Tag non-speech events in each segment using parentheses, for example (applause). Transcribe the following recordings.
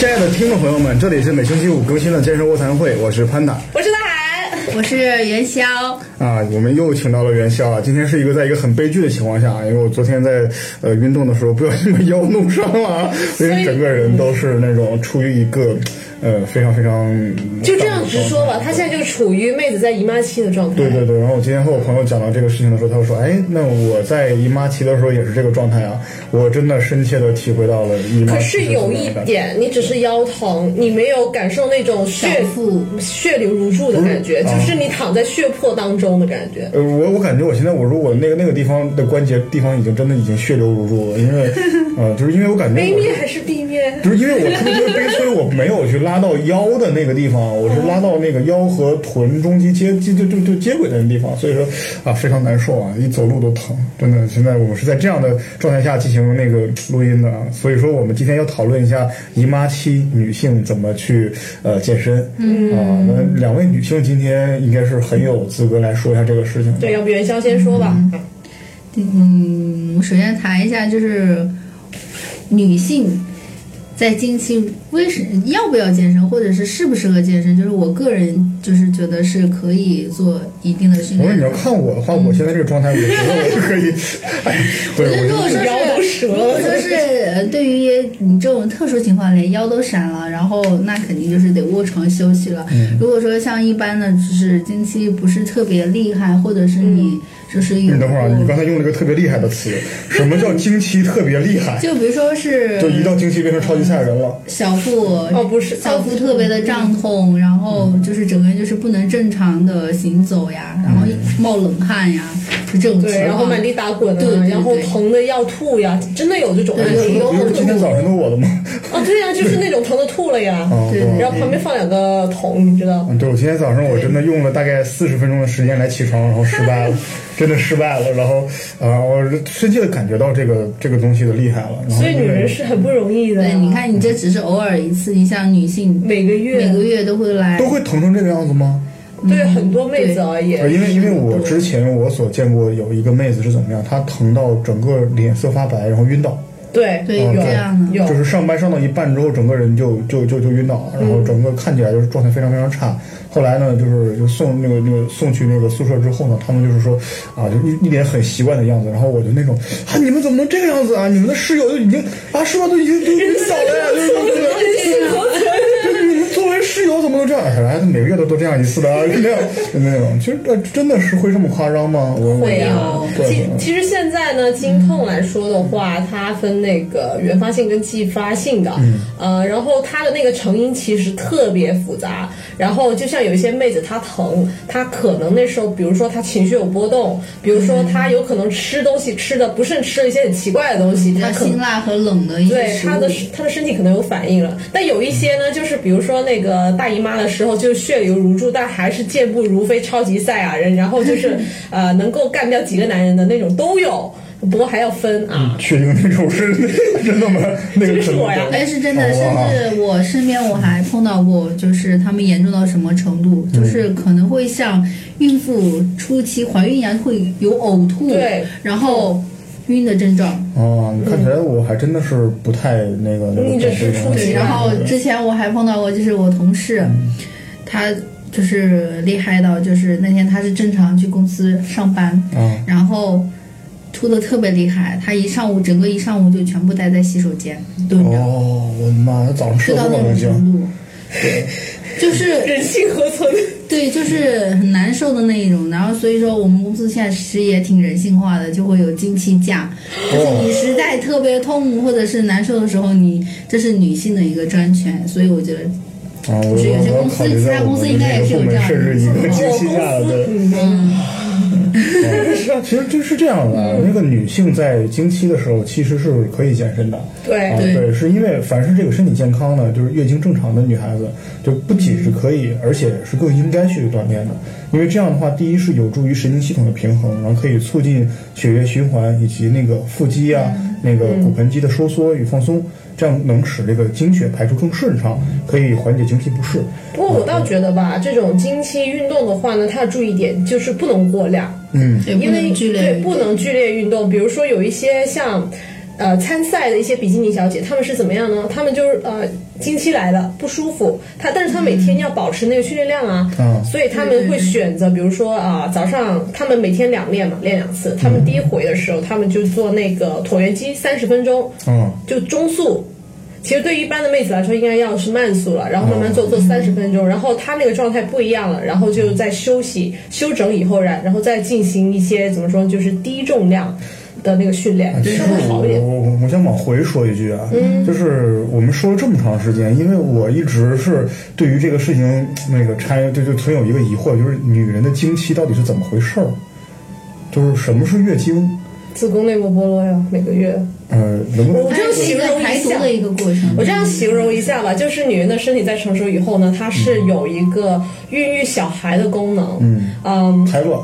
亲爱的听众朋友们，这里是每星期五更新的健身卧谈会，我是潘达我是大海，我是元宵，啊，我们又请到了元宵啊。今天是一个在一个很悲剧的情况下啊，因为我昨天在呃运动的时候不小心把腰弄伤了啊，所以整个人都是那种处于一个呃非常非常就这样直说吧，他现在就处于妹子在姨妈期的状态。对对对，然后我今天和我朋友讲到这个事情的时候，他就说：“哎，那我在姨妈期的时候也是这个状态啊，我真的深切的体会到了姨妈可是有一点，你只是腰疼，你没有感受那种血小腹血流如注的感觉，就是你躺在血泊当中的感觉。呃，我我感觉我现在我如果那个那个地方的关节地方已经真的已经血流如注了，因为呃，就是因为我感觉 A 我面还是 B 面？就是因为我特别特别悲催，我没有去拉到腰的那个地方，我是拉到那个腰和臀中间接接就就就接轨的那个地方，所以说啊非常难受啊，一走路都疼，真的。现在我们是在这样的状态下进行那个录音的啊，所以说我们今天要讨论一下姨妈期女性怎么去呃健身，嗯啊，那两位女性今天应该是很有资格来说一下这个事情。对，要不元宵先说吧。嗯，我首先谈一下就是女性在近期为什要不要健身，或者是适不适合健身，就是我个人就是觉得是可以做一定的训练我说你要。看我的话，我现在这个状态，我觉得我是可以，哎，(laughs) 我觉得如果说我就腰都折是，如果说是呃对于你这种特殊情况，连腰都闪了，然后那肯定就是得卧床休息了。嗯如果说像一般的，就是经期不是特别厉害，或者是你就是你等会儿啊，你刚才用了一个特别厉害的词，(laughs) 什么叫经期特别厉害？就比如说是就一到经期变成超级赛亚人了。小腹哦不是小腹特别的胀痛，然后就是整个人就是不能正常的行走呀，然后冒冷汗呀，就这种情对，况。然后满地打滚对对啊，然后疼的要吐呀，真的有这种，对有有不是今天早上的我的吗？啊，对呀，(laughs) 就是那种疼的吐了呀。对然后旁边放两个桶，你知道？嗯，对，我今天早上我真的用了大概四十分钟的时间来起床，然后失败了，(laughs) 真的失败了。然后啊、我深切的感觉到这个这个东西的厉害了。所以女人是很不容易的。对，你看你这只是偶尔一次，你像女性每个月每个月都会来都，会疼成这个样子吗？对很多妹子而言呃，，因为因为我之前我所见过有一个妹子是怎么样，她疼到整个脸色发白，然后晕倒。对对有有这样的有就是上班上到一半之后，整个人就就就就晕倒了，然后整个看起来就是状态非常非常差。后来呢，就是就送那个那个送去那个宿舍之后呢，他们就是说啊，就一一脸很习惯的样子。然后我就那种啊，你们怎么能这个样子啊？你们的室友都已经啊，是吧？都已经都晕倒了呀，就是就是你们作为室友怎么能这样？哎，每个月都都这样一次的啊，就那样就那种。其实呃，真的是会这么夸张吗？我会啊其其实现在呢，经痛来说的话，它分那个原发性跟继发性的，呃，然后它的那个成因其实特别复杂。然后就像有一些妹子她疼，她可能那时候，比如说她情绪有波动，比如说她有可能吃东西吃的不慎吃了一些很奇怪的东西，她辛辣和冷的一些食物对她的。她的身体可能有反应了，但有一些呢，就是比如说那个大姨妈的时候，就血流如注，但还是健步如飞，超级赛亚人，然后就是 (laughs) 呃能够干掉几个男人的那种都有，不过还要分啊。确定那种是真的吗？那个这个是我呀哎，是真的，哦甚至我身边我还碰到过，就是他们严重到什么程度，嗯就是可能会像孕妇初期怀孕一样，会有呕吐，对，然后晕的症状。哦，看起来我还真的是不太那个那个。你这是然后之前我还碰到过，就是我同事，他就是厉害到，就是那天他是正常去公司上班，嗯然后吐的特别厉害，他一上午整个一上午就全部待在洗手间蹲着，哦，我的妈，他早上吃吐到那？种程度，对就是人性何存？对，就是很难受的那一种。然后所以说，我们公司现在其实也挺人性化的，就会有经期假，就是你实在特别痛或者是难受的时候，你这是女性的一个专权。所以我觉得，啊，我是有些公司考虑在我其他公司们应该也是有部门这样的设置一个情况经期假的。嗯，(laughs) 是啊，其实就是这样的啊，那个女性在经期的时候其实是可以健身的。对。啊，对。对，是因为凡是这个身体健康呢，就是月经正常的女孩子，就不仅是可以，而且是更应该去锻炼的。因为这样的话，第一是有助于神经系统的平衡，然后可以促进血液循环以及那个腹肌啊、那个骨盆肌的收缩与放松，这样能使这个经血排出更顺畅，可以缓解经期不适。不过我倒觉得吧，这种经期运动的话呢，它的注意点就是不能过量，嗯，因为对不能剧烈运动。比如说有一些像。呃参赛的一些比基尼小姐，她们是怎么样呢？她们就是呃经期来了不舒服，她但是她每天要保持那个训练量啊，嗯所以她们会选择，比如说啊、早上她们每天两练嘛，练两次。她们第一回的时候，他们就做那个椭圆机三十分钟，嗯就中速。其实对于一般的妹子来说，应该要是慢速了，然后慢慢做做三十分钟，然后她那个状态不一样了，然后就在休息休整以后，然然后再进行一些怎么说，就是低重量的那个训练，稍微好一点。我我我想往回说一句啊，就是我们说了这么长时间，因为我一直是对于这个事情那个拆就就存有一个疑惑，就是女人的经期到底是怎么回事儿？就是什么是月经？子宫内膜剥落呀，每个月。呃，能不能我这样形容一下的一个过程。我这样形容一下吧，就是女人的身体在成熟以后呢，它是有一个孕育小孩的功能。嗯嗯，排卵？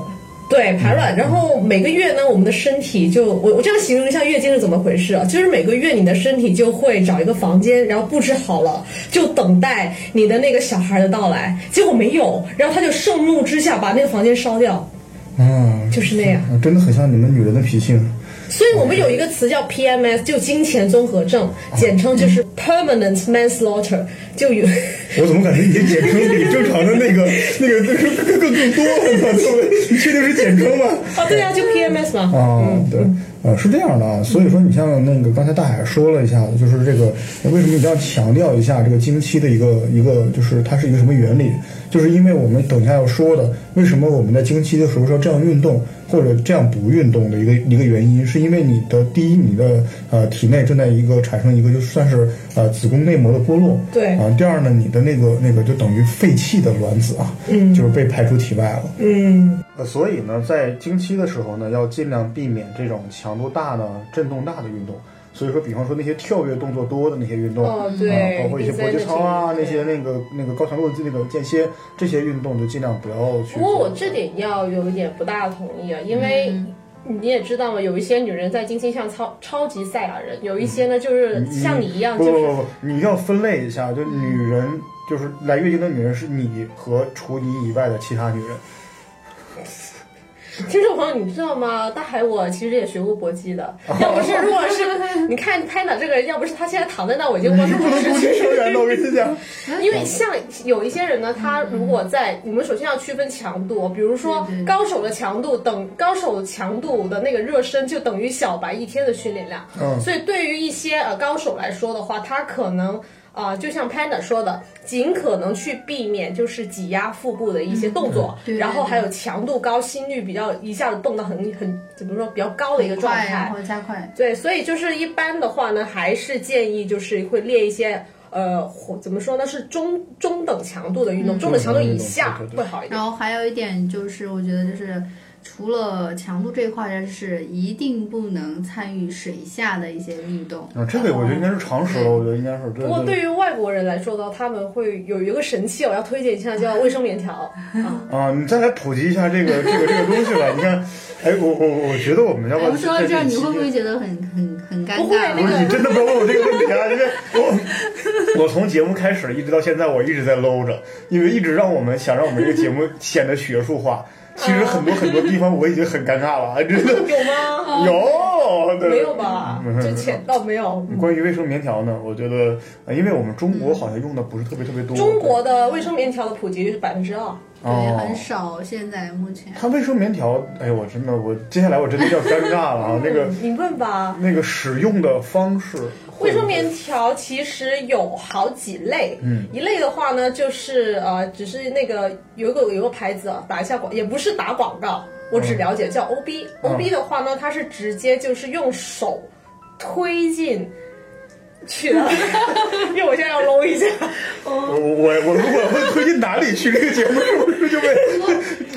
对排卵，然后每个月呢，我们的身体就我我这样形容一下月经是怎么回事啊？就是每个月你的身体就会找一个房间，然后布置好了，就等待你的那个小孩的到来。结果没有，然后他就盛怒之下把那个房间烧掉，啊，就是那样。真的很像你们女人的脾性。所以我们有一个词叫 PMS，就金钱综合症，简称就是 Permanent Manslaughter，就有。(laughs) 我怎么感觉你的简称比正常的那个 (laughs) 那个那个更更更多了呢？你确定是简称吗？啊，对啊，就 PMS 嘛。啊，对，呃，是这样的啊，所以说你像那个刚才大海说了一下子，就是这个为什么一定要强调一下这个经期的一个一个，就是它是一个什么原理？就是因为我们等一下要说的，为什么我们在经期的时候要这样运动或者这样不运动的一个一个原因，是因为你的第一，你的呃体内正在一个产生一个就算是呃子宫内膜的剥落，对啊，第二呢，你的那个那个就等于废弃的卵子啊，嗯，就是被排出体外了。嗯，呃，所以呢，在经期的时候呢，要尽量避免这种强度大的、震动大的运动。所以说，比方说那些跳跃动作多的那些运动，哦对啊，包括一些搏击操啊，那些那个那个高强度的那个间歇，这些运动就尽量不要去做。不过我这点要有一点不大同意啊，因为你也知道嘛，有一些女人在经期像超超级赛亚人，有一些呢就是像你一样，就是不不不不，你要分类一下，就女人就是来月经的女人是你和除你以外的其他女人。听众朋友，你知道吗？大海我其实也学过搏击的，要不是如果是你看拍的这个人，要不是他现在躺在那，我已经不能攻击生源的，我跟你讲。(laughs) 因为像有一些人呢，他如果在你们首先要区分强度，比如说高手的强度等高手强度的那个热身就等于小白一天的训练量。嗯所以对于一些呃高手来说的话，他可能。啊、就像 Panda 说的，尽可能去避免就是挤压腹部的一些动作，然后还有强度高、心率比较一下子动到很很怎么说比较高的一个状，态然。后加快。对，所以就是一般的话呢，还是建议就是会练一些呃，或怎么说呢，是中中等强度的运动，中等强度以下会好一点。然后还有一点就是，我觉得就是除了强度这一块，就是一定不能参与水下的一些运动。啊，这个我觉得应该是常识了，我觉得应该是。不过对于外国人来说呢，他们会有一个神器，我要推荐一下，叫卫生棉条啊。(laughs) 啊，你再来普及一下这个这个这个东西吧。你看，哎，我我我觉得我们要不要我们说到这儿，你会不会觉得很很很尴尬？那个不是你真的不要问我这个问题啊！因为我我从节目开始一直到现在，我一直在搂着，因为一直让我们想让我们这个节目显得学术化。其实很多很多地方我已经很尴尬了，啊，真的 (laughs) 有吗？有 (laughs) 对没有吧？就浅到没有。关于卫生棉条呢，我觉得，呃因为我们中国好像用的不是特别特别多。中国的卫生棉条的普及率是百分之二。对，哦很少。现在目前它卫生棉条，哎，我真的，我接下来我真的要尴尬了啊！那个你问吧。那个使用的方式，卫生棉条其实有好几类，嗯，一类的话呢，就是呃，只是那个有一个有个牌子啊，打一下广，也不是打广告，我只了解叫 OB、嗯 OB 的话呢，它是直接就是用手推进去的，(laughs) 因为我现在要搂一下，我我我如果问推进哪里去，这个节目是不是就被？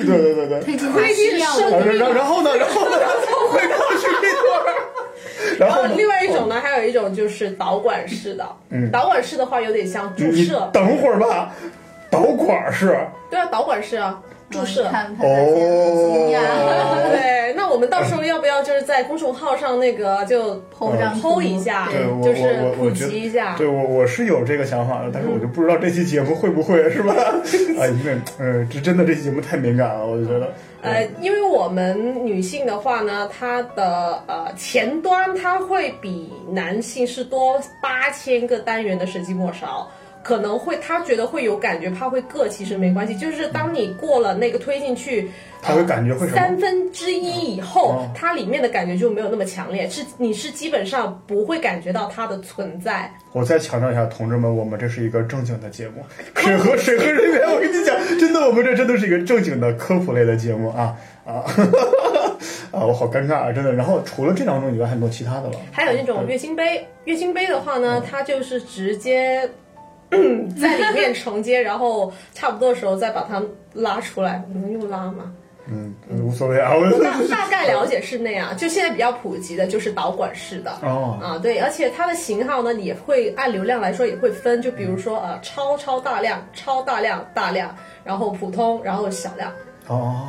对对对对。推进推进生它需要的啊然然然后呢？然后呢？回过去一会儿。然后另外一种呢，还有一种就是导管式的，嗯导管式的话有点像注射，等会儿吧，导管式对啊，导管式啊，注射。看看大家惊讶，(laughs) 对，那我们到时候要不要就是在公众号上那个就剖剖一下，对我就是普我我我觉得及一下。对我我是有这个想法的，但是我就不知道这期节目会不会是吧？啊，(laughs) 因为呃，这真的这期节目太敏感了，我就觉得。呃，因为我们女性的话呢，她的呃前端它会比男性是多八千个单元的神经末梢。可能会，他觉得会有感觉，怕会硌，其实没关系。就是当你过了那个推进去，他会感觉会三分之一以后哦，它里面的感觉就没有那么强烈，是你是基本上不会感觉到它的存在。我再强调一下，同志们，我们这是一个正经的节目，审核审核人员，我跟你讲，真的，我们这真的是一个正经的科普类的节目啊啊 (laughs) 啊！我好尴尬啊，真的。然后除了这两种以外，还有没有其他的了？还有那种月经杯，月经杯的话呢，它就是直接。(clears throat) 在里面承接，然后差不多的时候再把它拉出来，能用拉吗？嗯，无所谓啊，大 (laughs) 大概了解是那样，就现在比较普及的就是导管式的。哦啊，对，而且它的型号呢也会按流量来说也会分，就比如说呃超超大量、超大量、大量，然后普通，然后小量。哦，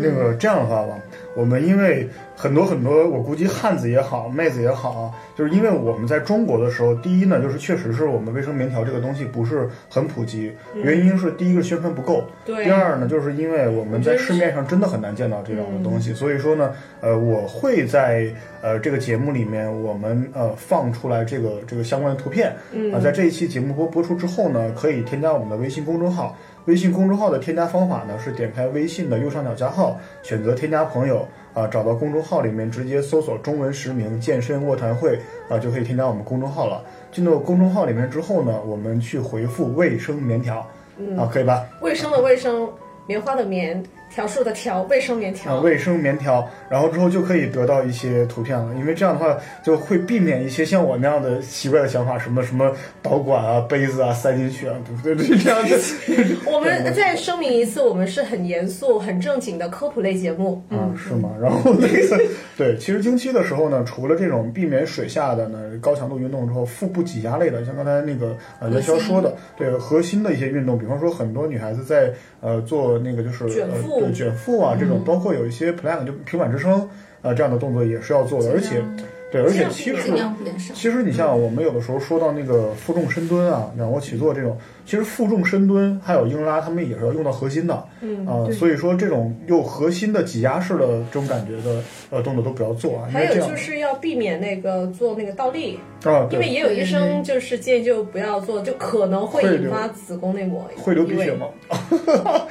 那个这样的话吧，我们因为很多很多，我估计汉子也好，妹子也好，就是因为我们在中国的时候，第一呢，就是确实是我们卫生棉条这个东西不是很普及，原因是第一个宣传不够，对。第二呢，就是因为我们在市面上真的很难见到这样的东西，所以说呢，呃，我会在呃这个节目里面，我们呃放出来这个这个相关的图片，啊、在这一期节目播播出之后呢，可以添加我们的微信公众号。微信公众号的添加方法呢是点开微信的右上角加号，选择添加朋友啊，找到公众号里面直接搜索中文实名健身卧谈会啊，就可以添加我们公众号了。进到公众号里面之后呢，我们去回复卫生棉条啊，可以吧？卫生的卫生，棉花的棉，条数的条，卫生棉啊，条。卫生棉条，然后之后就可以得到一些图片了，因为这样的话就会避免一些像我那样的奇怪的想法，什么什么导管啊、杯子啊塞进去啊，对不对？这样子。我们再声明一次，我们是很严肃、很正经的科普类节目。啊，是吗？然后那个，对，其实经期的时候呢，除了这种避免水下的呢高强度运动之后，腹部挤压类的，像刚才那个呃元宵说的，对核心的一些运动，比方说很多女孩子在呃做那个就是卷腹卷腹啊这种，包括有一些 plank 就平板支撑啊这样的动作也是要做的，而且对，而且其实。其实你像我们有的时候说到那个负重深蹲啊、仰卧起坐这种，其实负重深蹲还有硬拉，他们也是要用到核心的，嗯啊、所以说这种又核心的挤压式的这种感觉的呃动作都不要做啊，还有就是要避免那个做那个倒立，啊，因为，也有医生就是建议就不要做，就可能会引发子宫内膜会流鼻血吗？(laughs)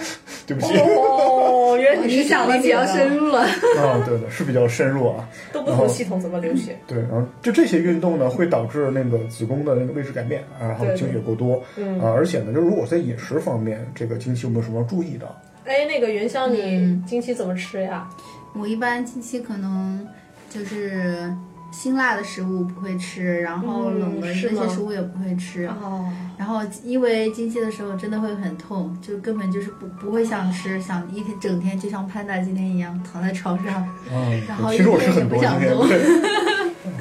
对不起哦，原来你想的比较深入了，啊，对的，是比较深入啊。都不同系统怎么流血？对，然后就这些运动呢，会导致那个子宫的那个位置改变，啊然后对经血过多，嗯啊，而且呢，就如果在饮食方面，这个经期有没有什么要注意的？哎，那个元宵，你嗯经期怎么吃呀？我一般经期可能就是辛辣的食物不会吃，然后嗯冷的那些食物也不会吃。哦，然后因为经期的时候真的会很痛，就根本就是不不会想吃，想一天整天就像潘达今天一样躺在床上。嗯然后其实我一天也吃很多今不想做天对。(laughs) 嗯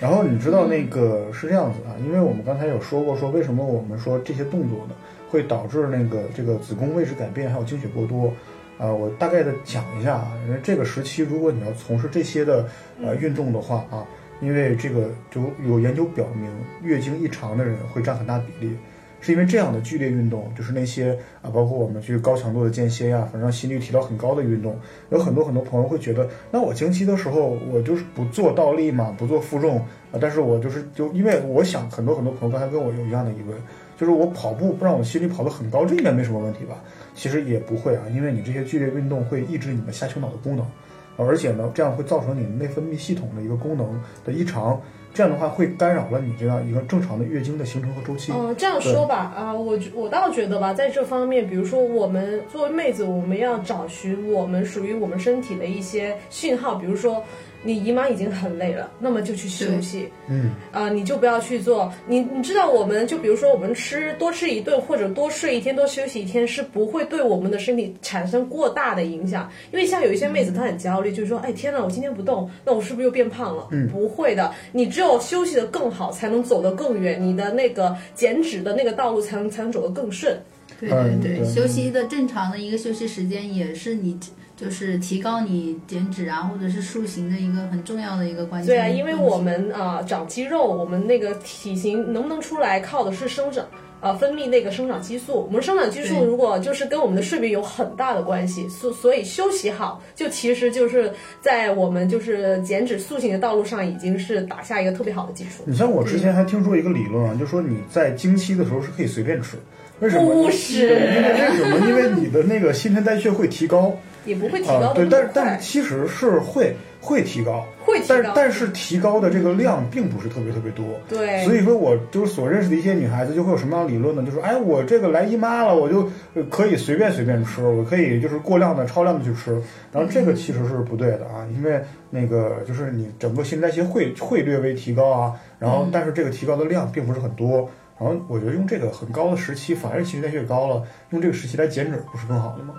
然后你知道那个是这样子啊，因为我们刚才有说过，说为什么我们说这些动作呢会导致那个这个子宫位置改变，还有经血过多。啊、我大概的讲一下啊，因为这个时期如果你要从事这些的呃运动的话啊，因为这个就有研究表明，月经异常的人会占很大比例。是因为这样的剧烈运动，就是那些啊，包括我们去高强度的间歇呀，反正心率提到很高的运动，有很多很多朋友会觉得，那我经期的时候，我就是不做倒立嘛，不做负重啊，但是我就是就因为我想很多很多朋友刚才跟我有一样的疑问，就是我跑步不让我心率跑得很高，这应该没什么问题吧？其实也不会啊，因为你这些剧烈运动会抑制你们下丘脑的功能，啊而且呢，这样会造成你内分泌系统的一个功能的异常，这样的话会干扰了你这样一个正常的月经的形成和周期。嗯，这样说吧，啊，我觉我倒觉得吧，在这方面，比如说我们作为妹子，我们要找寻我们属于我们身体的一些讯号，比如说你姨妈已经很累了，那么就去休息，嗯，啊、你就不要去做。你你知道，我们就比如说我们吃多吃一顿或者多睡一天多休息一天，是不会对我们的身体产生过大的影响。因为像有一些妹子她很焦虑，就是说，哎天呐，我今天不动，那我是不是又变胖了？嗯，不会的，你只有休息的更好，才能走得更远，你的那个减脂的那个道路才能才能走得更顺。对对，对休息的正常的一个休息时间也是你就是提高你减脂啊，或者是塑形的一个很重要的一个关键。对啊，因为我们啊、呃长肌肉，我们那个体型能不能出来，靠的是生长。呃，分泌那个生长激素，我们生长激素如果就是跟我们的睡眠有很大的关系，所所以休息好，就其实就是在我们就是减脂塑形的道路上，已经是打下一个特别好的基础。你像我之前还听说一个理论啊，就说你在经期的时候是可以随便吃，为什么？不是因为为什么？因为你的那个新陈代谢会提高也不会提啊，高对，但但是其实是会会提高，会提高但是但是提高的这个量并不是特别特别多。对，所以说，我就是所认识的一些女孩子就会有什么样的理论呢？就是哎，我这个来姨妈了，我就呃可以随便随便吃，我可以就是过量的、超量的去吃。然后这个其实是不对的啊，因为那个就是你整个新陈代谢会会略微提高啊，然后但是这个提高的量并不是很多。然后我觉得用这个很高的时期，反而新陈代谢高了，用这个时期来减脂不是更好的吗？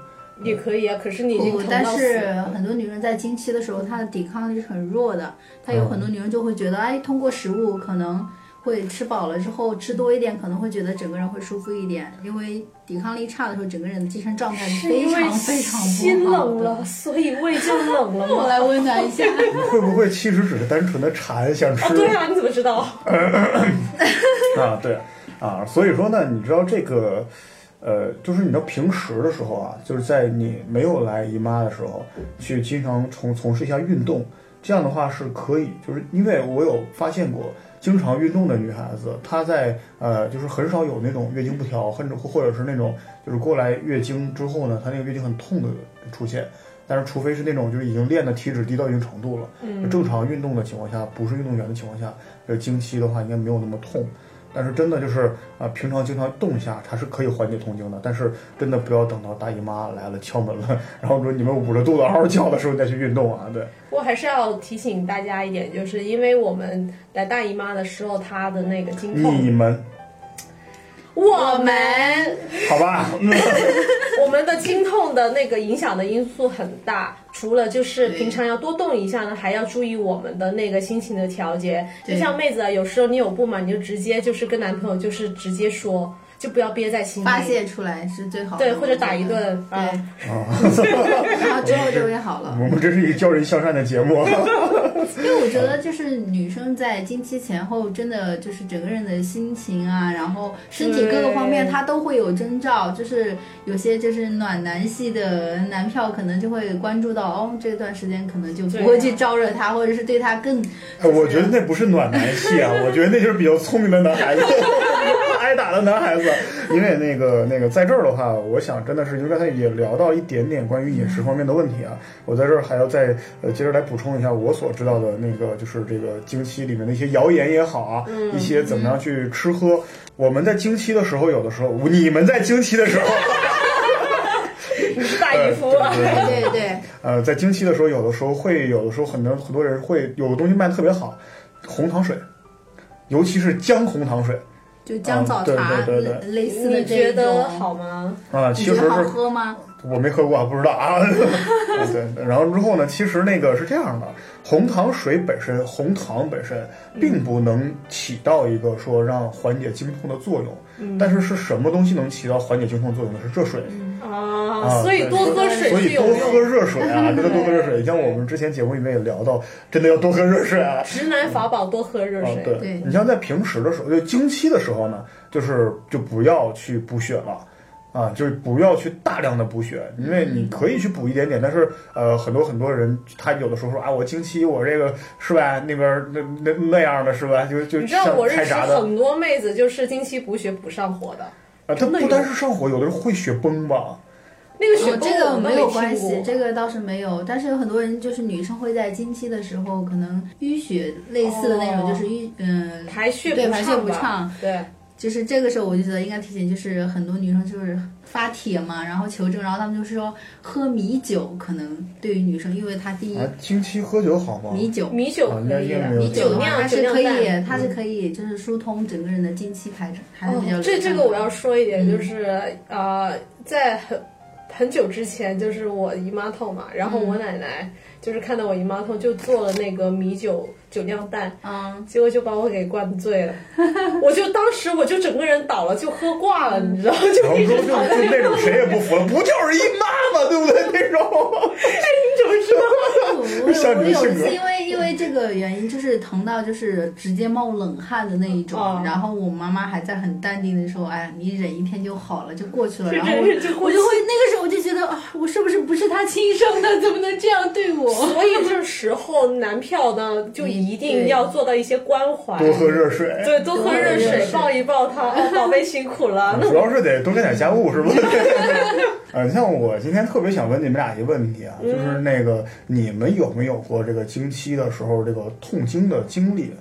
也可以啊。可是你已经不，疼到但是很多女人在经期的时候，她的抵抗力是很弱的。她有很多女人就会觉得，哎，通过食物可能会吃饱了之后吃多一点，可能会觉得整个人会舒服一点。因为抵抗力差的时候，整个人的精神状态是非是因为常非常心不好的冷了，。所以胃就冷了我吗？(laughs) 来温暖一下。你会不会其实只是单纯的馋想吃？啊，对啊，你怎么知道？(laughs) 啊，对啊，所以说呢，你知道这个，呃，就是你知道平时的时候啊，就是在你没有来姨妈的时候，去经常从从事一下运动，这样的话是可以，就是因为我有发现过，经常运动的女孩子，她在呃，就是很少有那种月经不调，或者或者是那种就是过来月经之后呢，她那个月经很痛的出现。但是，除非是那种就是已经练的体脂低到一定程度了，嗯正常运动的情况下，不是运动员的情况下，这经期的话应该没有那么痛。但是真的就是啊、平常经常动一下，它是可以缓解痛经的。但是真的不要等到大姨妈来了敲门了，然后说你们捂着肚子嗷嗷叫的时候再去运动啊。对，不过还是要提醒大家一点，就是因为我们来大姨妈的时候，她的那个经痛，你们我们好吧？(laughs) 我们的经痛的那个影响的因素很大，除了就是平常要多动一下呢，还要注意我们的那个心情的调节。就像妹子啊，有时候你有不满，你就直接就是跟男朋友就是直接说，就不要憋在心里，发泄出来是最好的。对，或者打一顿对，啊。(laughs) 然后之后就会好了。我们这是一个教人向善的节目。(laughs) 因为我觉得就是女生在经期前后，真的就是整个人的心情啊，然后身体各个方面，对她都会有征兆。就是有些就是暖男系的男票，可能就会关注到哦，这段时间可能就不会去招惹他，或者是对他更。哎我觉得那不是暖男系啊，(laughs) 我觉得那就是比较聪明的男孩子，男孩子。(laughs) 因为那个那个在这儿的话，我想真的是因为刚才也聊到一点点关于饮食方面的问题啊，我在这儿还要再呃接着来补充一下我所知道的那个就是这个经期里面的一些谣言也好啊，一些怎么样去吃喝。我们在经期的时候，有的时候你们在经期的时候。你是大姨夫啊。(laughs) 对对对对对，呃，在经期的时候，有的时候会，有的时候很多很多人会有个东西卖的特别好，红糖水，尤其是姜红糖水就姜枣茶对对对类似的你这觉得种，好吗？啊，其实是喝吗？我没喝过啊，不知道啊。啊 (laughs) 对，然后之后呢，其实那个是这样的，红糖水本身，红糖本身并不能起到一个说让缓解经痛的作用，嗯但是是什么东西能起到缓解经痛作用呢？是热水。啊，啊所以多喝水所以多喝。热水啊，(laughs) 真的多喝热水。像我们之前节目里面也聊到，真的要多喝热水啊。直男法宝多喝热啊，水。对对你像在平时的时候，就经期的时候呢，就是就不要去补血了。啊，就是不要去大量的补血，因为你可以去补一点点，但是呃，很多很多人他有的时候说啊，我经期我这个是吧，那边那那那样的是吧，就就你知道我认识很多妹子，就是经期补血补上火的，啊，它真的不单是上火，有的人会血崩吧。那个血这个没有关系，这个倒是没有。但是有很多人就是女生会在经期的时候，可能淤血类似的那种，哦就是淤嗯、排血对排泄不畅。对，就是这个时候我就觉得应该提醒，就是很多女生就是发帖嘛，然后求证，然后他们就是说喝米酒可能对于女生，因为它第一啊，经期喝酒好吗？米酒。米酒啊可以米酒的话，它是可以它是可以就是疏通整个人的经期排程，还是比较哦这这个我要说一点，嗯就是呃，在很很久之前就是我姨妈痛嘛，然后我奶奶就是看到我姨妈痛，就做了那个米酒酒酿蛋，嗯，结果就把我给灌醉了，(laughs) 我就当时我就整个人倒了，就喝挂了，你知道，就一直就就就那种谁也不服了，不就是一妈吗？对不对？那种，(laughs) 你怎么知道？我有一次因为因为这个原因，就是疼到就是直接冒冷汗的那一种，哦然后我妈妈还在很淡定的说：“哎，你忍一天就好了，就过去了。(laughs) ”然后我就会那个时候我就觉得啊，我是不是不是他亲生的？怎么能这样对我？所以这时候男票呢，就一定要做到一些关怀，多喝热水。对，多喝热水，抱一抱他，哦，(laughs) 宝贝辛苦了。主要是得多干点家务，是吧？(laughs) 呃，像我今天特别想问你们俩一个问题啊，就是那个你们有没有过这个经期的时候这个痛经的经历？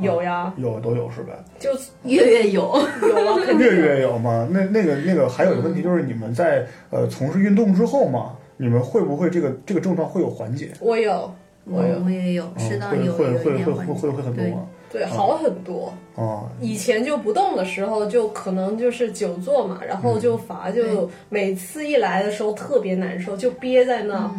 有呀，有都有是吧？就月月有，有啊，(laughs) 肯定月月有吗？那那个那个还有一个问题就是你们在呃从事运动之后嘛，你们会不会这个这个症状会有缓解？我有，我，我也有，啊适当有有一会会会点缓解会会会很多对吗？对，好很多。哦，以前就不动的时候，就可能就是久坐嘛，然后就乏，就每次一来的时候特别难受，就憋在那，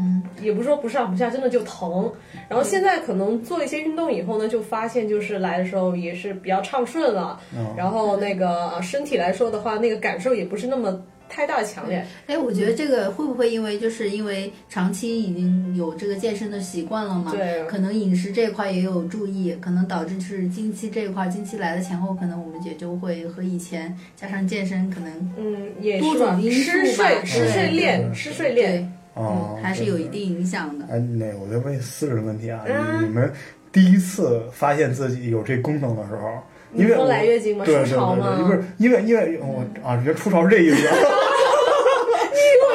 也不是说不上不下，真的就疼。然后现在可能做一些运动以后呢，就发现就是来的时候也是比较畅顺了，然后那个呃身体来说的话，那个感受也不是那么太大强烈。哎，我觉得这个会不会因为就是因为长期已经有这个健身的习惯了嘛？对可能饮食这一块也有注意，可能导致就是经期这一块，经期来的前后，可能我们也就会和以前加上健身，可能嗯，也多种因素吃吧睡、吃睡对练、吃睡练。对，啊嗯，还是有一定影响的。哎，那我再问一私人问题啊，嗯你们第一次发现自己有这功能的时候，因为来月经吗？对对对初潮吗对，不是因为因为我啊，原来初潮是这意思。(laughs)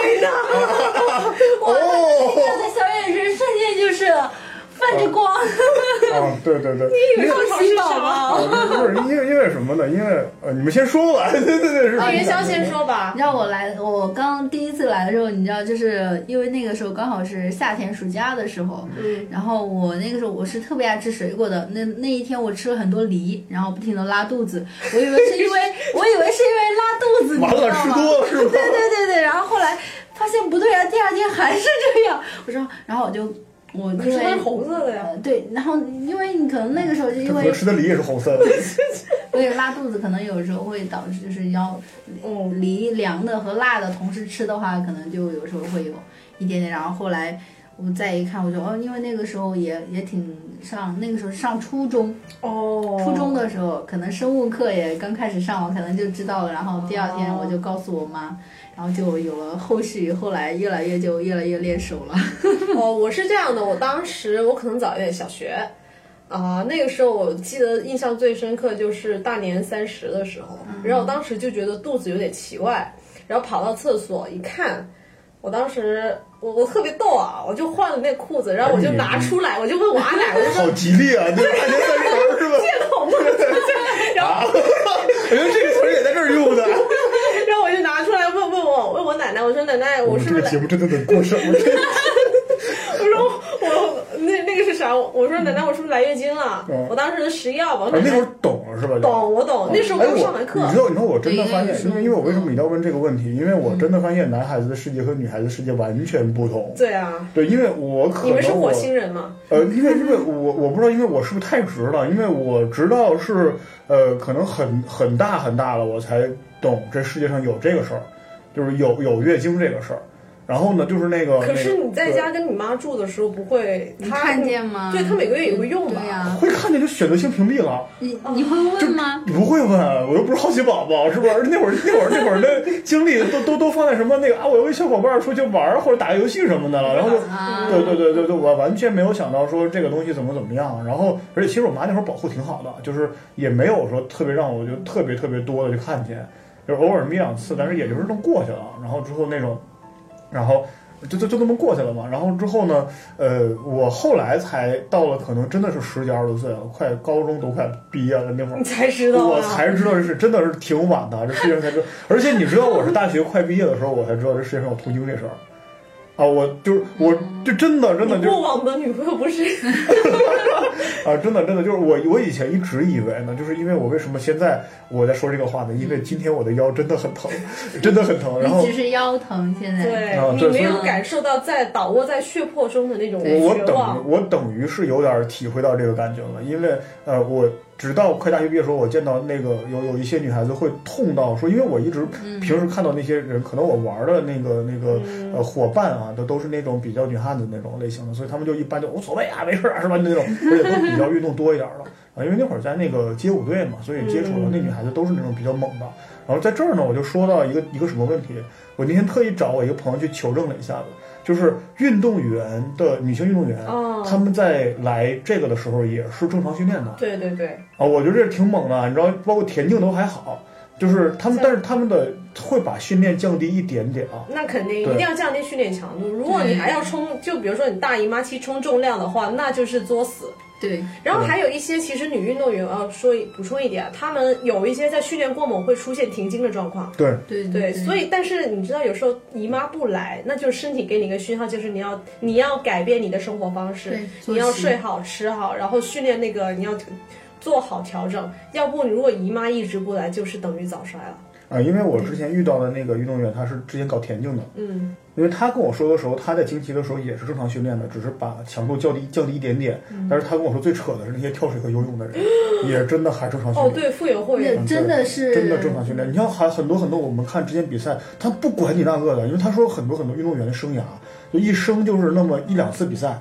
对 (laughs) 的，我看在小眼神瞬间就是泛着光，啊，对对对，你以为初潮是啥？啊不是因为因为什么呢？因为呃，你们先说吧。(laughs) 对对对，是啊，是元宵先说吧你。知道我来，我刚第一次来的时候，你知道，就是因为那个时候刚好是夏天暑假的时候，嗯，然后我那个时候我是特别爱吃水果的，那那一天我吃了很多梨，然后不停的拉肚子，我以为是因为 (laughs) 我以为是因为拉肚子，你完了，吃知道吗？多了是吧？对对对对，然后后来发现不对啊，第二天还是这样，我说，然后我就我因为是红色的呀。呃对，然后因为你可能那个时候就因为吃的梨也是红色的。(laughs) 所以拉肚子可能有时候会导致就是要嗯梨凉的和辣的同时吃的话，可能就有时候会有一点点。然后后来我再一看，我就哦，因为那个时候也也挺上，那个时候上初中，哦，初中的时候可能生物课也刚开始上，我可能就知道了。然后第二天我就告诉我妈，然后就有了后续，后来越来越就越来越练手了。(laughs) 哦，我是这样的，我当时我可能早一点，小学啊、那个时候我记得印象最深刻就是大年三十的时候，然后我当时就觉得肚子有点奇怪，然后跑到厕所一看，我当时我我特别逗啊，我就换了那裤子，然后我就拿出来，我就问我阿奶，我就说好吉利啊！对，大年三十是吧？(laughs) 懂吗？(laughs) 然后我觉得这个词儿也在这儿用的。然后我就拿出来问问我问我我说奶奶，我们这个是不是来节目真的得过审，(laughs) 我说我那那个是啥？我说奶奶，我是不是来月经了？嗯我当时食药吧，那会儿懂了是吧？懂，我懂。那时候哎，刚我上完课你知，道，你知道，我真的发现，对因为因为我为什么一定要问这个问题？因为我真的发现男孩子的世界和女孩子的世界完全不同。对啊，对，因为我可你们是火能我星人吗？呃，因为因为我我不知道，因为我是不是太直了？因为我直到是呃，可能很很大很大了，我才懂这世界上有这个事儿，就是有有月经这个事儿。然后呢，就是那个，可是你在家跟你妈住的时候不会，她看见吗？对她每个月也会用吧对呀、会看见就选择性屏蔽了。你你会问吗？你不会问，我又不是好奇宝宝，是不是？那会儿那会儿那会儿的精力都都都放在什么那个啊，我要跟小伙伴儿出去玩儿或者打个游戏什么的了，然后就啊对对对对对，我完全没有想到说这个东西怎么怎么样。然后，而且其实我妈那会儿保护挺好的，就是也没有说特别让我就特别特别多的去看见，就是偶尔那么一两次，但是也就是弄过去了。然后之后那种，然后。就就就那么过去了嘛，然后之后呢，呃，我后来才到了，可能真的是十几二十岁了，快高中都快毕业了那会儿你，才知道我啊。才知道这是真的是挺晚的，这世界上才知道。而且你知道我是大学快毕业的时候，我才知道这世界上有痛经这事儿。啊，我就是我就真的真的就过往的女朋友不是？(laughs) 啊，真的真的就是我我以前一直以为呢，就是因为我为什么现在我在说这个话呢？因为今天我的腰真的很疼，真的很疼，然后你只是腰疼，现在对啊你没有感受到在倒卧在血泊中的那种我我等于。我等于是有点体会到这个感觉了，因为呃，我直到快大学毕业的时候，我见到那个有有一些女孩子会痛到说，因为我一直平时看到那些人，可能我玩的那个那个呃伙伴啊，都都是那种比较女汉子那种类型的，所以他们就一般就无所谓啊，没事啊，是吧？那种而且都比较运动多一点的啊，因为那会儿在那个街舞队嘛，所以接触的那女孩子都是那种比较猛的。然后在这儿呢，我就说到一个一个什么问题，我那天特意找我一个朋友去求证了一下子，就是运动员的女性运动员，哦他们在来这个的时候也是正常训练的。对对对，啊，我觉得这挺猛的，你知道，包括田径都还好，就是他们，但是他们的会把训练降低一点点啊。那肯定一定要降低训练强度。如果你还要冲，就比如说你大姨妈期冲重量的话，那就是作死。对然后还有一些其实女运动员，我要说补充一点，她们有一些在训练过猛会出现停经的状况。对，对对，所以但是你知道，有时候姨妈不来，那就是身体给你一个讯号，就是你要你要改变你的生活方式对，你要睡好吃好，然后训练那个你要做好调整，要不你如果姨妈一直不来，就是等于早衰了。啊，因为我之前遇到的那个运动员，他是之前搞田径的，嗯，因为他跟我说的时候，他在经期的时候也是正常训练的，只是把强度降低降低一点点。嗯但是他跟我说最扯的是那些跳水和游泳的人，(gasps) 也真的还正常训练哦，对，傅园慧那真的是真的正常训练。你像还很多很多我们看之前比赛，他不管你那个的，因为他说很多很多运动员的生涯就一生就是那么一两次比赛。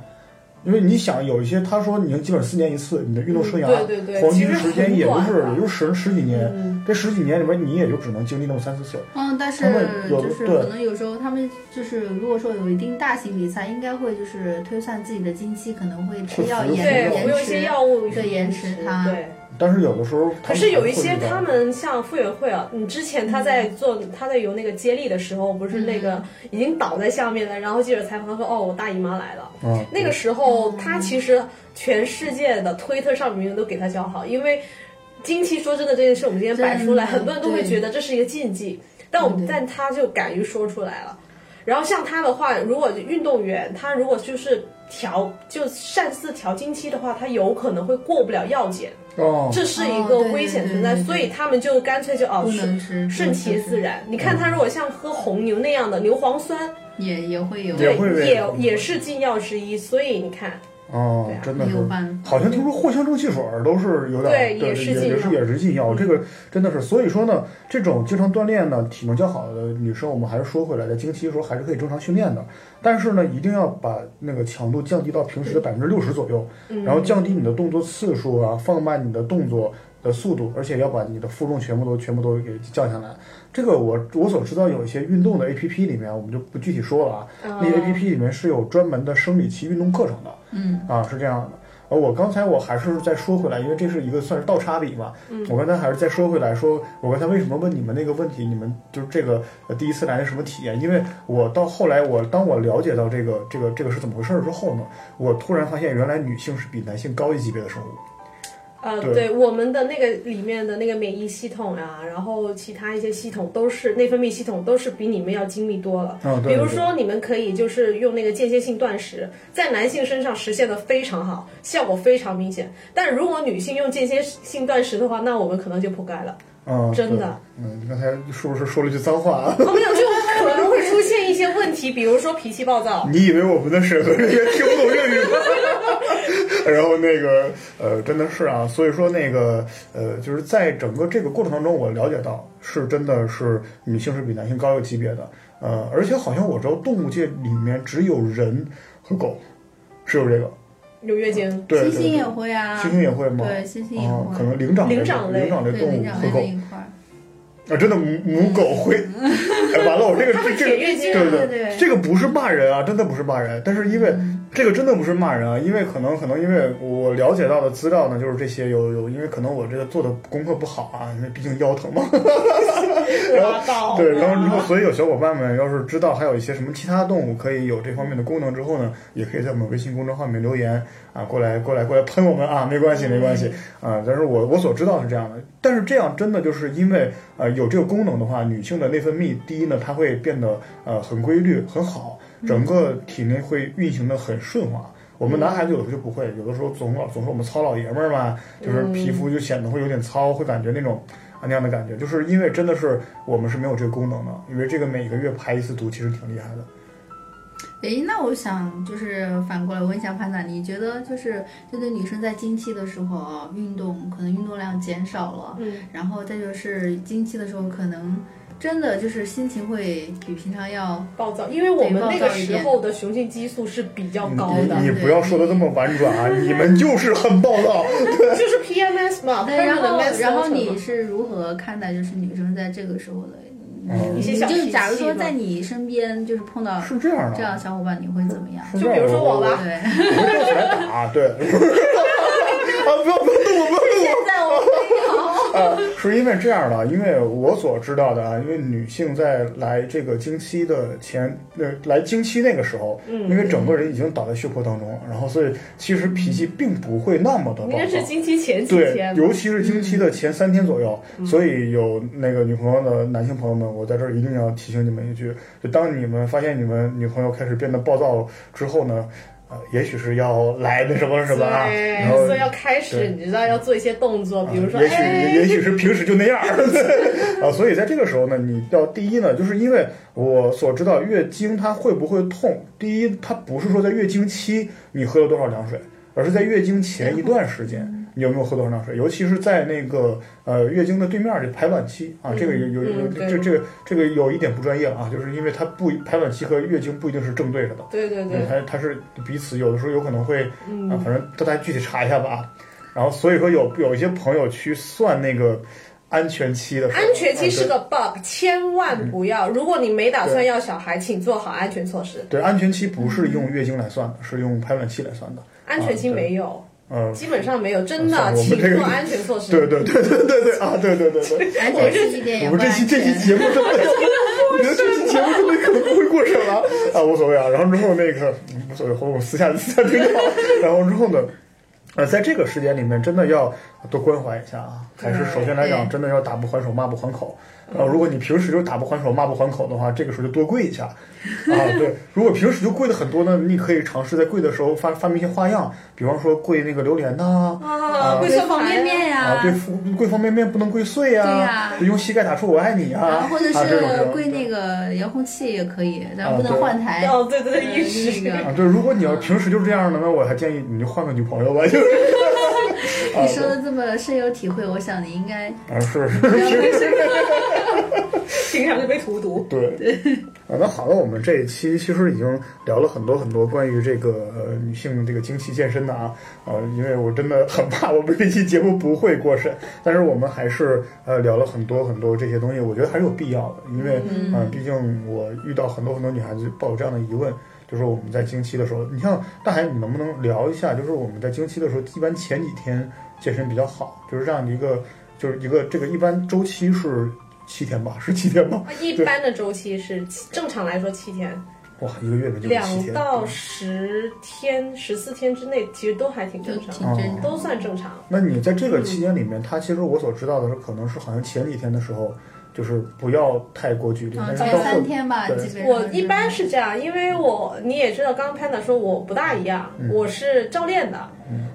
因为你想有一些，他说你基本四年一次，你的运动生涯、嗯对对对黄金时间也就很短的是也就十十几年，嗯这十几年里面你也就只能经历那么三四次。嗯，但是就是可能有时候他们就是如果说有一定大型比赛，应该会就是推算自己的经期，可能会吃药延对，延服用一些迟。药物对延迟它对。但是有的时候可是有一些他们像傅园慧啊，你之前他在做他在游那个接力的时候，不是那个已经倒在下面了，然后记者采访他说：“哦，我大姨妈来了。”啊，那个时候他其实全世界的推特上面都给他叫好，因为经期说真的这件事，我们今天摆出来，很多人都会觉得这是一个禁忌，但我们但他就敢于说出来了。然后像他的话，如果运动员他如果就是调就擅自调经期的话，他有可能会过不了药检。哦，这是一个危险存在，所以他们就干脆就哦顺顺其自然。你看他如果像喝红牛那样的牛磺酸，也也会有。对也也是禁药之一，所以你看，哦对啊，真的是没有办法好像听说藿香正气水儿都是有点对对也是也是也是禁药，这个真的是，所以说呢，这种经常锻炼呢，体能较好的女生，我们还是说回来，在经期的时候还是可以正常训练的，但是呢，一定要把那个强度降低到平时的百分之六十左右，然后降低你的动作次数啊，放慢你的动作。的速度，而且要把你的负重全部都全部都给降下来。这个我我所知道有一些运动的 A P P 里面，我们就不具体说了啊。那 A P P 里面是有专门的生理期运动课程的。嗯啊，是这样的。呃，我刚才我还是再说回来，因为这是一个算是倒插笔嘛。嗯，我刚才还是再说回来说，我刚才为什么问你们那个问题？你们就是这个呃第一次来的什么体验？因为我到后来我当我了解到这个这个这个是怎么回事儿之后呢，我突然发现原来女性是比男性高一级别的生物。呃，对对我们的那个里面的那个免疫系统啊，然后其他一些系统都是内分泌系统都是比你们要精密多了。嗯对比如说你们可以就是用那个间歇性断食，在男性身上实现的非常好，效果非常明显。但如果女性用间歇性断食的话，那我们可能就扑街了。嗯，真的。嗯，你刚才是不是说了句脏话啊？哦，没有，就可能会出现一些问题，比如说脾气暴躁。你以为我们的审核人员听不懂粤语吗？(laughs) 然后那个呃，真的是啊，所以说那个呃，就是在整个这个过程当中，我了解到是真的是女性是比男性高一个级别的，呃，而且好像我知道动物界里面只有人和狗是有这个，有月经，对对猩猩也对，会啊，猩猩也会吗？对，猩猩也哦，会，可能灵长类灵长类灵长类动物和狗。啊，真的母母狗会，哎，完了，我这个这这个舔月经对对对这个不是骂人啊，真的不是骂人，但是因为、这个真的不是骂人啊，因为可能可能因为我了解到的资料呢，就是这些有有，因为可能我这个做的功课不好啊，因为毕竟腰疼嘛，拉倒吧。对，然后之后，所以有小伙伴们要是知道还有一些什么其他动物可以有这方面的功能之后呢，也可以在我们微信公众号里面留言啊，过来过来过来喷我们啊，没关系没关系啊。但是我我所知道是这样的，但是这样真的就是因为呃有这个功能的话，女性的内分泌第一呢，它会变得呃很规律很好，整个体内会运行的很顺滑。我们男孩子有的时候就不会，有的时候总老总说我们糙老爷们儿嘛，就是皮肤就显得会有点糙，会感觉那种啊那样的感觉，就是因为真的是我们是没有这个功能的，因为这个每个月排一次毒其实挺厉害的。诶，那我想就是反过来问一下潘达，你觉得就是针对女生在经期的时候啊，运动可能运动量减少了，嗯，然后再就是经期的时候可能真的就是心情会比平常要暴躁，因为我们那个时候的雄性激素是比较高的，你不要说的这么婉转啊，(laughs) 你们就是很暴躁，对 (laughs) 就是 PMS 嘛。对，然后然后你是如何看待就是女生在这个时候的？一些小就是假如说在你身边就是碰到是这样的这样小伙伴，你会怎么样？就比如说我吧，对，打，对。(laughs) 啊，不要不要动我，不要动我！现在我是因为这样的，因为我所知道的啊，因为女性在来这个经期的前，呃，来经期那个时候，嗯。因为整个人已经倒在血泊当中，然后所以其实脾气并不会那么的暴应该是躁。经期前几对天，对，尤其是经期的前三天左右，所以有那个女朋友的男性朋友们，我在这儿一定要提醒你们一句：就当你们发现你们女朋友开始变得暴躁之后呢，呃，也许是要来那什么什么啊，对然后所以要开始，你知道要做一些动作，比如说，也许哎，也许是平时就那样儿啊，所以在这个时候呢，你要第一呢，就是因为我所知道月经它会不会痛，第一它不是说在月经期你喝了多少凉水，而是在月经前一段时间。你有没有喝多少凉水？尤其是在那个呃月经的对面儿的排卵期啊，这个有有有嗯这这个这个有一点不专业了啊，就是因为它不排卵期和月经不一定是正对着的，对对对，它它是彼此有的时候有可能会嗯啊，反正大家具体查一下吧啊。然后所以说有有一些朋友去算那个安全期的，安全期啊是个 bug，千万不要。如果你没打算要小孩，请做好安全措施。对对安全期不是用月经来算的，是用排卵期来算的。安全期没有，嗯，基本上没有，真的，请这个做安全措施。对对对对对对啊，对对对对。安全期一点也我们这期这期。节目真的，我觉得这期节目真的 (laughs) 可能不会过审了 (laughs) 啊，无所谓啊。然后之后那个嗯无所谓，我私下私下听就好。然后之后呢，呃，在这个时间里面，真的要多关怀一下啊。还是首先来讲，真的要打不还手，骂不还口。啊，如果你平时就打不还手、骂不还口的话，这个时候就多跪一下啊。对，如果平时就跪的很多呢，你可以尝试在跪的时候发发明一些花样，比方说跪那个榴莲呐、啊，会对算方便面呀。啊，对，跪方便面不能跪碎呀、对呀用膝盖打出我爱你啊，然后或者啊这种这是跪那个遥控器也可以，但不能换台。哦，对对对，呃意识那个啊，对，如果你要平时就是这样的，那我还建议你就换个女朋友吧，就是。(laughs) 啊你说的这么深有体会，我想你应该啊，是是是，平常就被荼毒。对对。啊，那好了，我们这一期其实已经聊了很多很多关于这个呃女性这个经期健身的啊，呃，因为我真的很怕我们这期节目不会过审，但是我们还是呃聊了很多很多这些东西，我觉得还是有必要的，因为嗯、呃，毕竟我遇到很多很多女孩子抱有这样的疑问。就是我们在经期的时候，你像大海，你能不能聊一下？就是我们在经期的时候，一般前几天健身比较好，就是这样的一个，就是一个这个一般周期是七天吧？(laughs) 是七天吗？一般的周期是正常来说七天，哇，一个月的就是七两天，到十天、十四天之内，其实都还挺正常，正常。都算正常。那你在这个期间里面，它其实我所知道的是，可能是好像前几天的时候，就是不要太过剧烈，嗯，但是到后前三天吧，基本上。我一般是这样，因为我你也知道，刚刚 Panda 说我不大一样，我是照练的，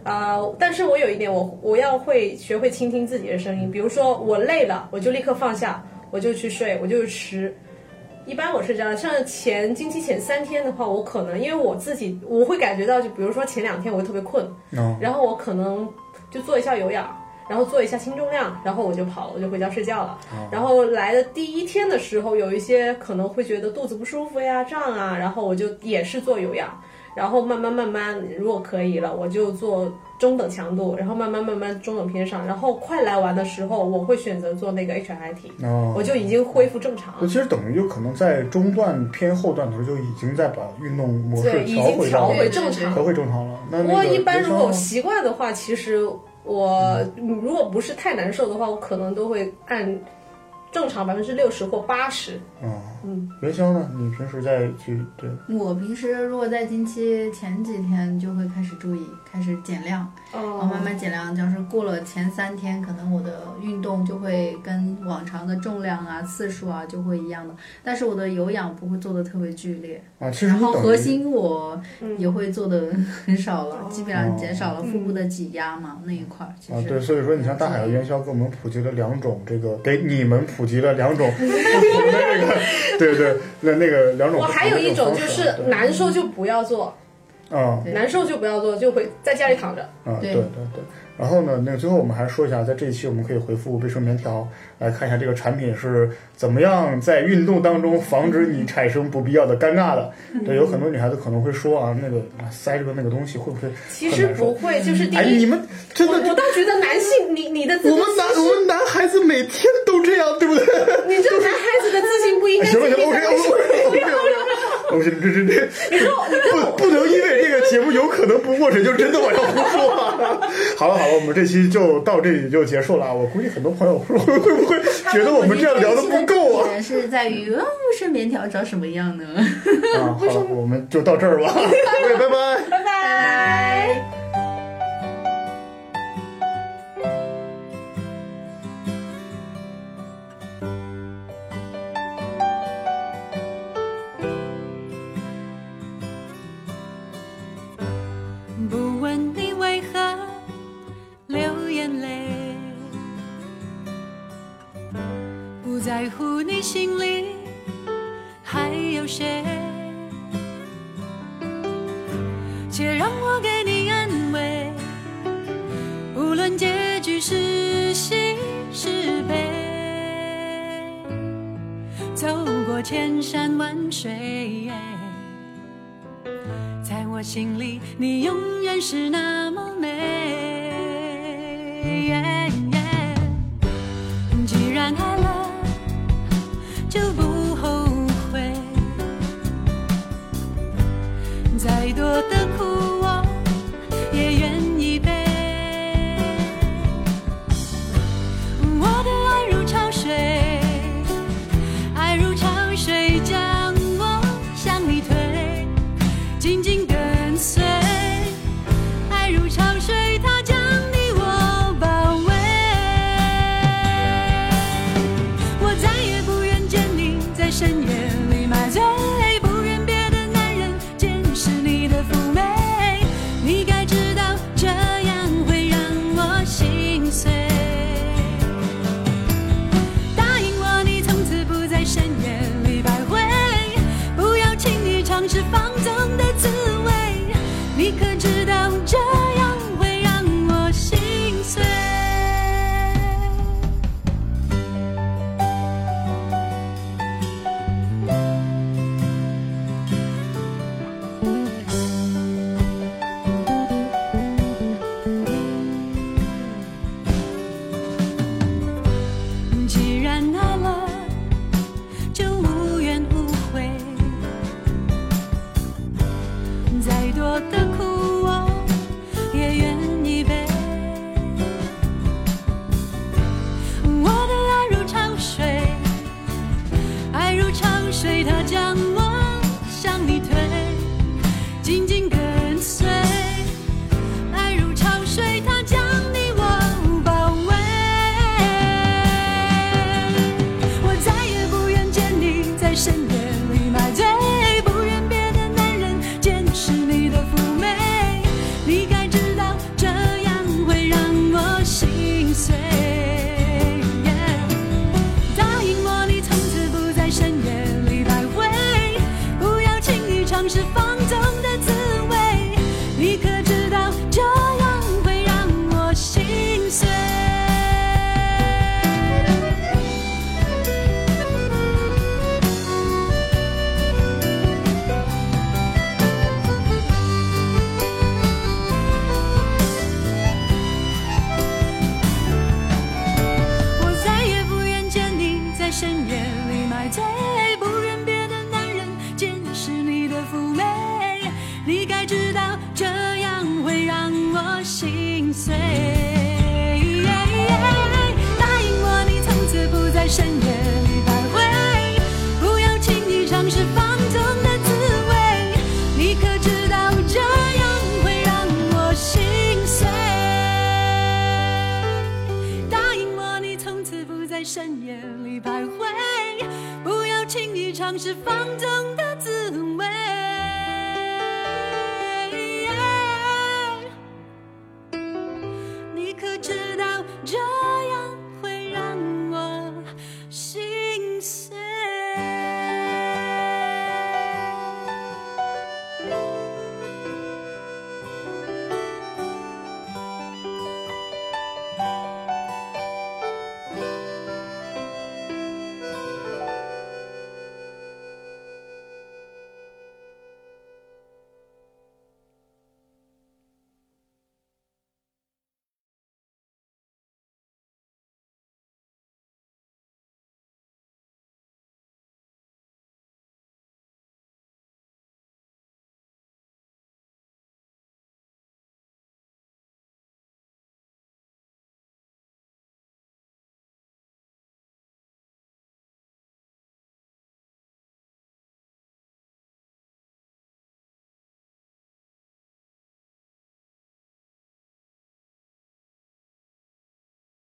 呃，但是我有一点，我我要会学会倾听自己的声音，比如说我累了，我就立刻放下，我就去睡，我就去吃。一般我是这样，像前经期前三天的话，我可能因为我自己我会感觉到，就比如说前两天我会特别困，嗯然后我可能就做一下有氧，然后做一下轻重量，然后我就跑了，我就回家睡觉了。然后来的第一天的时候，有一些可能会觉得肚子不舒服呀、胀啊，然后我就也是做有氧，然后慢慢慢慢，如果可以了，我就做中等强度，然后慢慢慢慢中等偏上，然后快来完的时候，我会选择做那个 HIIT，哦，我就已经恢复正常了那。其实等于就可能在中段偏后段的时候就已经在把运动模式对，已调回到经调回正常。调回正常了。那不过一般如果习惯的话，其实我如果不是太难受的话，我可能都会按正常百分之六十或八十。嗯，嗯，元宵呢？你平时在去对？我平时如果在经期前几天就会开始注意，开始减量，然后慢慢减量。就是过了前三天，可能我的运动就会跟往常的重量啊、次数啊就会一样的，但是我的有氧不会做的特别剧烈。啊，其实然后核心我也会做的很少了，基本上减少了腹部的挤压嘛那一块儿。其啊，实对，所以说你像大海的元宵给我们普及了两种这个，给你们普及了两种不同的这个，(laughs) (laughs) 对对，那那个两种。我还有一种就是难受就不要做，啊对难受就不要做，就回在家里躺着。啊，对对对对。然后呢，那个最后我们还说一下，在这一期我们可以回复卫生棉条，来看一下这个产品是怎么样在运动当中防止你产生不必要的尴尬的。对，有很多女孩子可能会说啊，那个啊塞着的那个东西会不会其实不会，就是第哎，你们真的我我倒觉得男性，你你的自我们男我们男孩子每天都这样，对不对？你这男孩子的自信不应该行了行 OK OK OK，这这这不不能因为这个节目有可能不过审就真的我要胡说啊！(laughs) 好了好了，我们这期就到这里就结束了啊。我估计很多朋友会会会不会觉得我们这样聊的不够啊？点是在于，嗯，卫生棉条长什么样呢？啊，好了，我们就到这儿吧 (laughs) 各位拜拜。拜拜。在乎你心里。深夜里徘徊不要轻易尝试放纵的滋味。